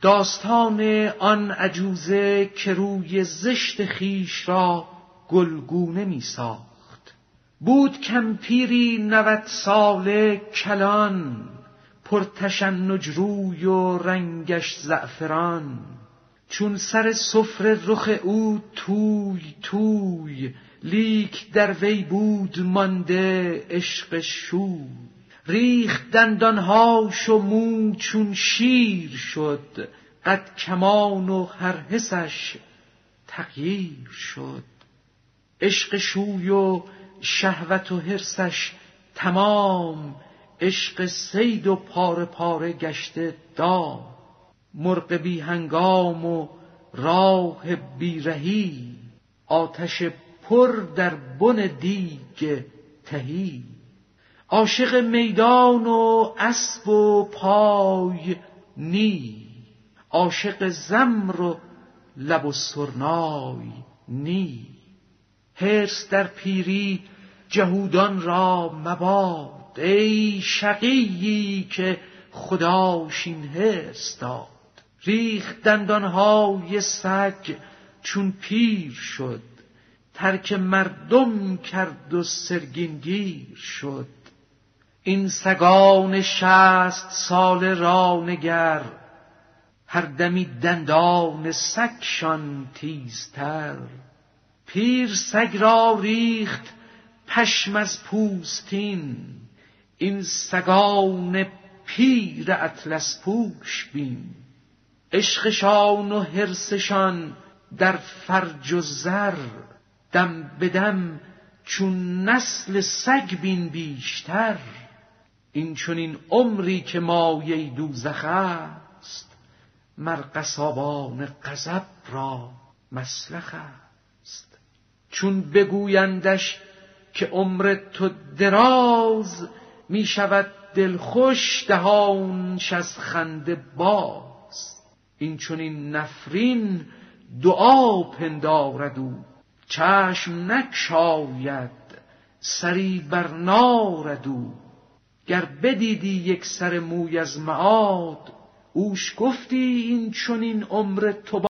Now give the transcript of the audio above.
داستان آن عجوزه که روی زشت خیش را گلگونه می ساخت. بود کمپیری نوت ساله کلان پرتشنج روی و رنگش زعفران. چون سر سفره رخ او توی توی لیک در وی بود مانده عشق شوی. ریخت دندانهاش و مو چون شیر شد. قد کمان و هر حسش تغییر شد. عشق شوی و شهوت و حرسش تمام. عشق سید و پاره پاره گشته دام. مرغ بی هنگام و راه بیرهی آتش پر در بن دیگ تهی. عاشق میدان و اسب و پای نی. عاشق زمر و لب و سرنای نی. حرص در پیری جهودان را مباد. ای شقیی که خداش این حرص داد. ریخت دندانهای سگ چون پیر شد. ترک مردم کرد و سرگینگیر شد. این سگان شست سال را نگر هر دمی دندان سگشان تیزتر. پیر سگ را ریخت پشم از پوستین این سگان پیر اطلس پوش بین. عشقشان و حرسشان در فرج و زر دم به دم چون نسل سگ بین بیشتر. این چنین عمری که مایه دوزخ است مر قصابان غضب را مسلخ است. چون بگویندش که عمر تو دراز می شود دلخوش دهانش از خنده باز. این چنین نفرین دعا پندارد او چشم نکشاید سری بر نارد گر بدیدی یک سر موی از معاد اوش گفتی این چنین عمر تو